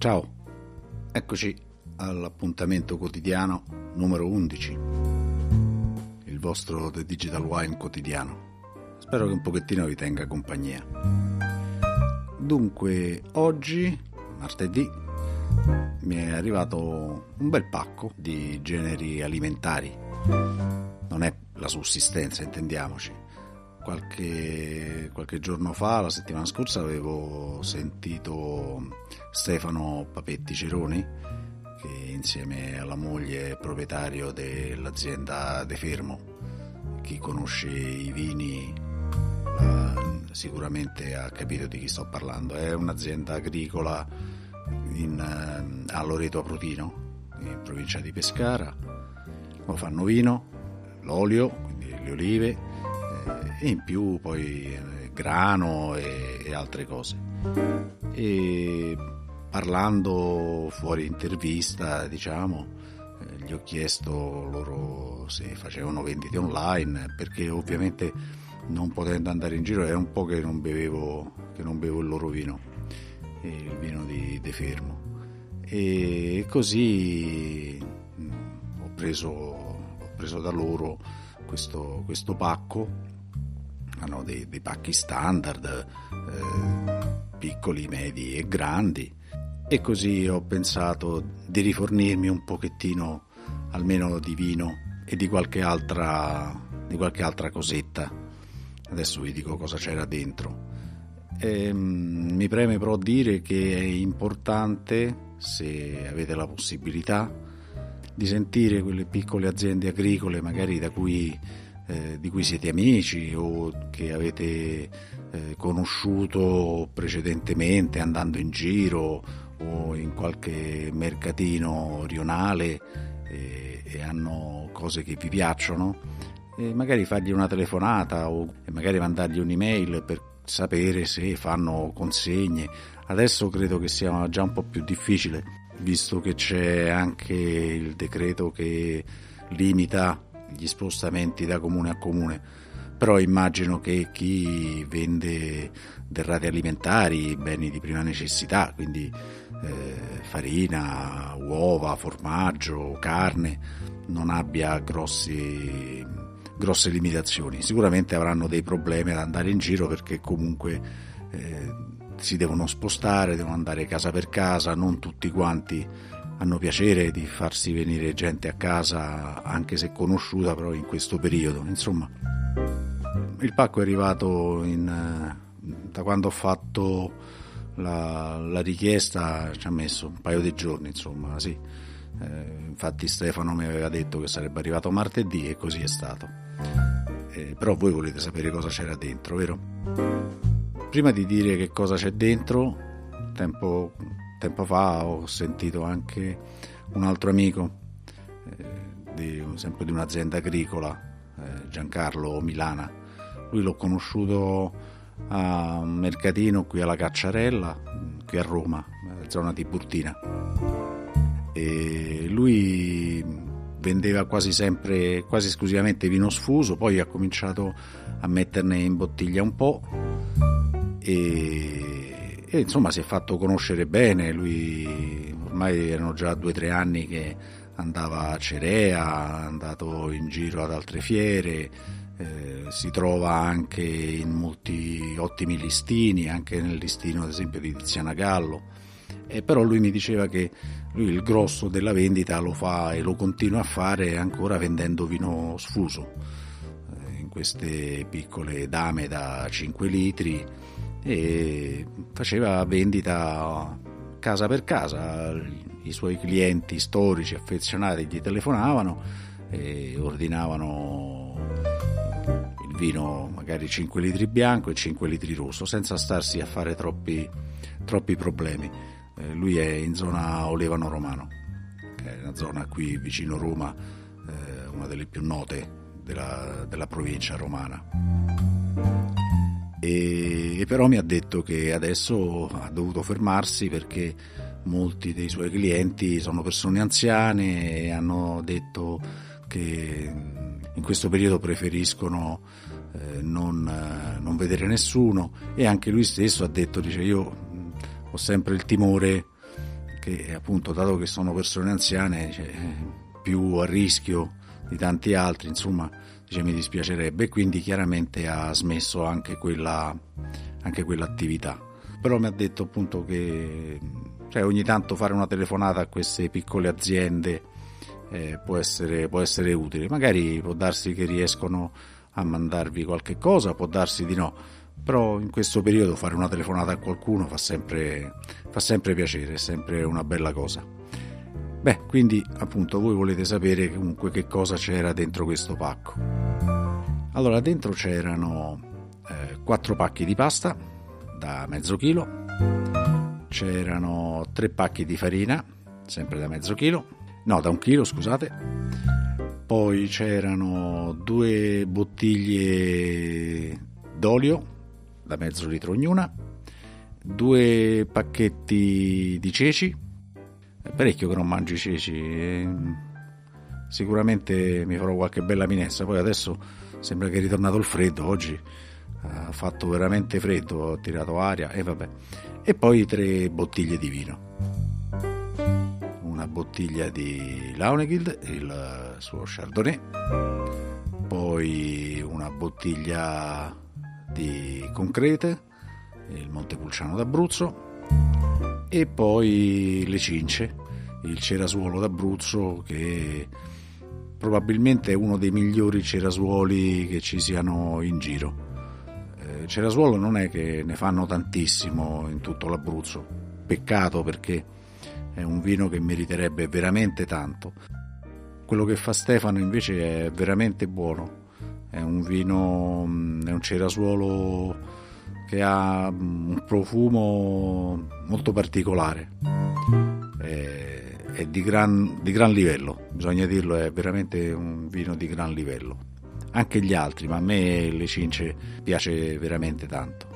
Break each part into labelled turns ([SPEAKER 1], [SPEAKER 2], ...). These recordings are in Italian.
[SPEAKER 1] Ciao, eccoci all'appuntamento quotidiano numero 11, il vostro The Digital Wine quotidiano. Spero che un pochettino vi tenga compagnia. Dunque, oggi, martedì, mi è arrivato un bel pacco di generi alimentari. Non è la sussistenza, intendiamoci. Qualche, qualche, giorno fa, la settimana scorsa, avevo sentito Stefano Papetti Ceroni, che insieme alla moglie è proprietario dell'azienda De Fermo. Chi conosce i vini uh, sicuramente ha capito di chi sto parlando. È un'azienda agricola in, uh, a Loreto Aprutino, in provincia di Pescara. Lo fanno vino, l'olio, quindi le olive eh, e in più poi eh, grano e, e altre cose. E parlando fuori intervista, diciamo, eh, gli ho chiesto loro se facevano vendite online, perché ovviamente non potendo andare in giro è un po' che non bevevo, che non bevo il loro vino, il vino di De Fermo. E così ho preso, ho preso da loro questo, questo pacco, hanno dei, dei pacchi standard, eh, piccoli, medi e grandi, e così ho pensato di rifornirmi un pochettino almeno di vino e di qualche altra, di qualche altra cosetta. Adesso vi dico cosa c'era dentro. E, ehm, mi preme però dire che è importante, se avete la possibilità, di sentire quelle piccole aziende agricole magari da cui, eh, di cui siete amici o che avete eh, conosciuto precedentemente andando in giro o in qualche mercatino rionale e, e hanno cose che vi piacciono e magari fargli una telefonata o magari mandargli un'email per sapere se fanno consegne. Adesso credo che sia già un po' più difficile visto che c'è anche il decreto che limita gli spostamenti da comune a comune, però immagino che chi vende derrate alimentari, beni di prima necessità, quindi eh, farina, uova, formaggio, carne, non abbia grossi, grosse limitazioni. Sicuramente avranno dei problemi ad andare in giro perché comunque eh, si devono spostare, devono andare casa per casa, non tutti quanti hanno piacere di farsi venire gente a casa, anche se conosciuta, però in questo periodo. Insomma, il pacco è arrivato in, da quando ho fatto la, la, richiesta, ci ha messo un paio di giorni, insomma, sì. Eh, infatti Stefano mi aveva detto che sarebbe arrivato martedì e così è stato. Eh, però voi volete sapere cosa c'era dentro, vero? Prima di dire che cosa c'è dentro, tempo, tempo fa ho sentito anche un altro amico, eh, di, sempre di un'azienda agricola, eh, Giancarlo Milana. Lui l'ho conosciuto a un mercatino qui alla Cacciarella, qui a Roma, zona Tiburtina. E lui vendeva quasi sempre, quasi esclusivamente vino sfuso, poi ha cominciato a metterne in bottiglia un po' e, e, insomma si è fatto conoscere bene, lui ormai erano già due o tre anni che andava a Cerea, è andato in giro ad altre fiere, eh, si trova anche in molti ottimi listini, anche nel listino ad esempio di Tiziana Gallo, eh, però lui mi diceva che lui il grosso della vendita lo fa e lo continua a fare ancora vendendo vino sfuso, eh, in queste piccole dame da 5 litri e faceva vendita casa per casa, i suoi clienti storici affezionati gli telefonavano e ordinavano il vino magari 5 litri bianco e 5 litri rosso senza starsi a fare troppi, troppi problemi. Eh, lui è in zona Olevano Romano, che è una zona qui vicino Roma, eh, una delle più note della, della provincia romana e, però mi ha detto che adesso ha dovuto fermarsi perché molti dei suoi clienti sono persone anziane e hanno detto che in questo periodo preferiscono eh, non, eh, non, vedere nessuno. E anche lui stesso ha detto, dice io ho sempre il timore che appunto dato che sono persone anziane cioè, più a rischio di tanti altri, insomma dice, mi dispiacerebbe quindi chiaramente ha smesso anche, quella, anche quell'attività. Però mi ha detto appunto che cioè, ogni tanto fare una telefonata a queste piccole aziende eh, può, essere, può essere utile. Magari può darsi che riescono a mandarvi qualche cosa, può darsi di no, però in questo periodo fare una telefonata a qualcuno fa sempre, fa sempre piacere, è sempre una bella cosa. Beh, quindi appunto voi volete sapere comunque che cosa c'era dentro questo pacco. Allora, dentro c'erano eh, 4 pacchi di pasta da mezzo chilo, c'erano 3 pacchi di farina, sempre da mezzo chilo, no, da un chilo, scusate, poi c'erano due bottiglie d'olio da mezzo litro ognuna, due pacchetti di ceci, parecchio che non mangio i ceci, eh. sicuramente mi farò qualche bella minestra, poi adesso sembra che è ritornato il freddo, oggi. Ha fatto veramente freddo, ho tirato aria e vabbè, e poi tre bottiglie di vino. Una bottiglia di Launegild, il suo Chardonnay, poi una bottiglia di Concrete, il Montepulciano d'Abruzzo. E poi le Cince, il cerasuolo d'Abruzzo che probabilmente è uno dei migliori cerasuoli che ci siano in giro. Eh, cerasuolo non è che ne fanno tantissimo in tutto l'Abruzzo, peccato perché è un vino che meriterebbe veramente tanto. Quello che fa Stefano invece è veramente buono è un vino, mm, è un cerasuolo che ha mm, un profumo molto particolare, è, è di, gran, di gran livello, bisogna dirlo, è veramente un vino di gran livello. Anche gli altri, ma a me le cince piace veramente tanto.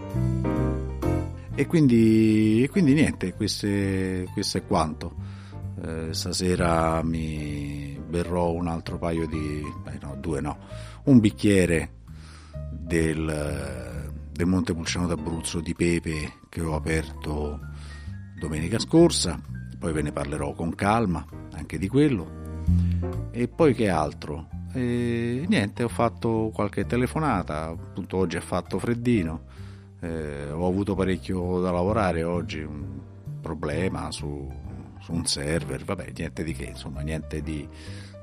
[SPEAKER 1] E quindi, e quindi niente, queste, questo è quanto. Eh, stasera mi berrò un altro paio di... Eh no, due no un bicchiere del, del Montepulciano d'Abruzzo di pepe che ho aperto domenica scorsa, poi ve ne parlerò con calma anche di quello. E poi che altro? E niente, ho fatto qualche telefonata, appunto oggi ha fatto freddino, eh, ho avuto parecchio da lavorare oggi, un problema su, su un server, vabbè, niente di che, insomma, niente di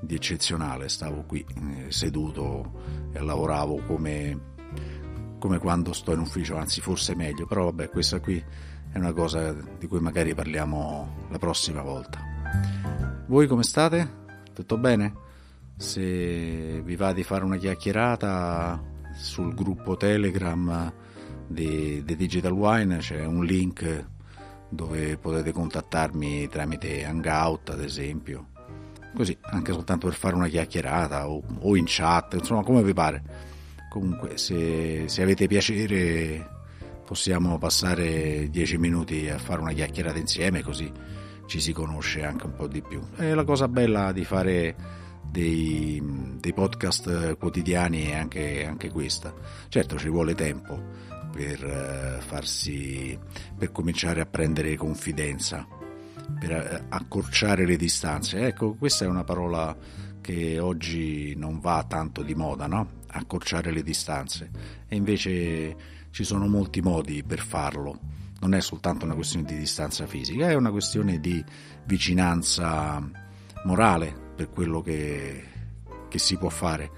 [SPEAKER 1] di eccezionale, stavo qui eh, seduto e lavoravo come, come quando sto in ufficio, anzi forse meglio, però vabbè questa qui è una cosa di cui magari parliamo la prossima volta. Voi come state? Tutto bene? Se vi va di fare una chiacchierata sul gruppo Telegram di, di Digital Wine c'è un link dove potete contattarmi tramite Hangout ad esempio così anche soltanto per fare una chiacchierata o, o in chat, insomma come vi pare. Comunque se, se avete piacere possiamo passare dieci minuti a fare una chiacchierata insieme così ci si conosce anche un po' di più. E la cosa bella di fare dei, dei podcast quotidiani è anche, anche, questa. Certo ci vuole tempo per eh, farsi per cominciare a prendere confidenza per eh, accorciare le distanze. Ecco, questa è una parola che oggi non va tanto di moda, no? Accorciare le distanze. E invece ci sono molti modi per farlo. Non è soltanto una questione di distanza fisica, è una questione di vicinanza morale per quello che, che si può fare.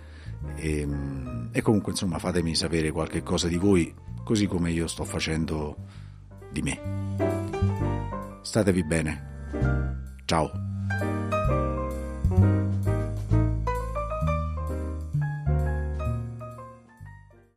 [SPEAKER 1] E, e comunque, insomma, fatemi sapere qualche cosa di voi, così come io sto facendo di me. Statevi bene. Ciao.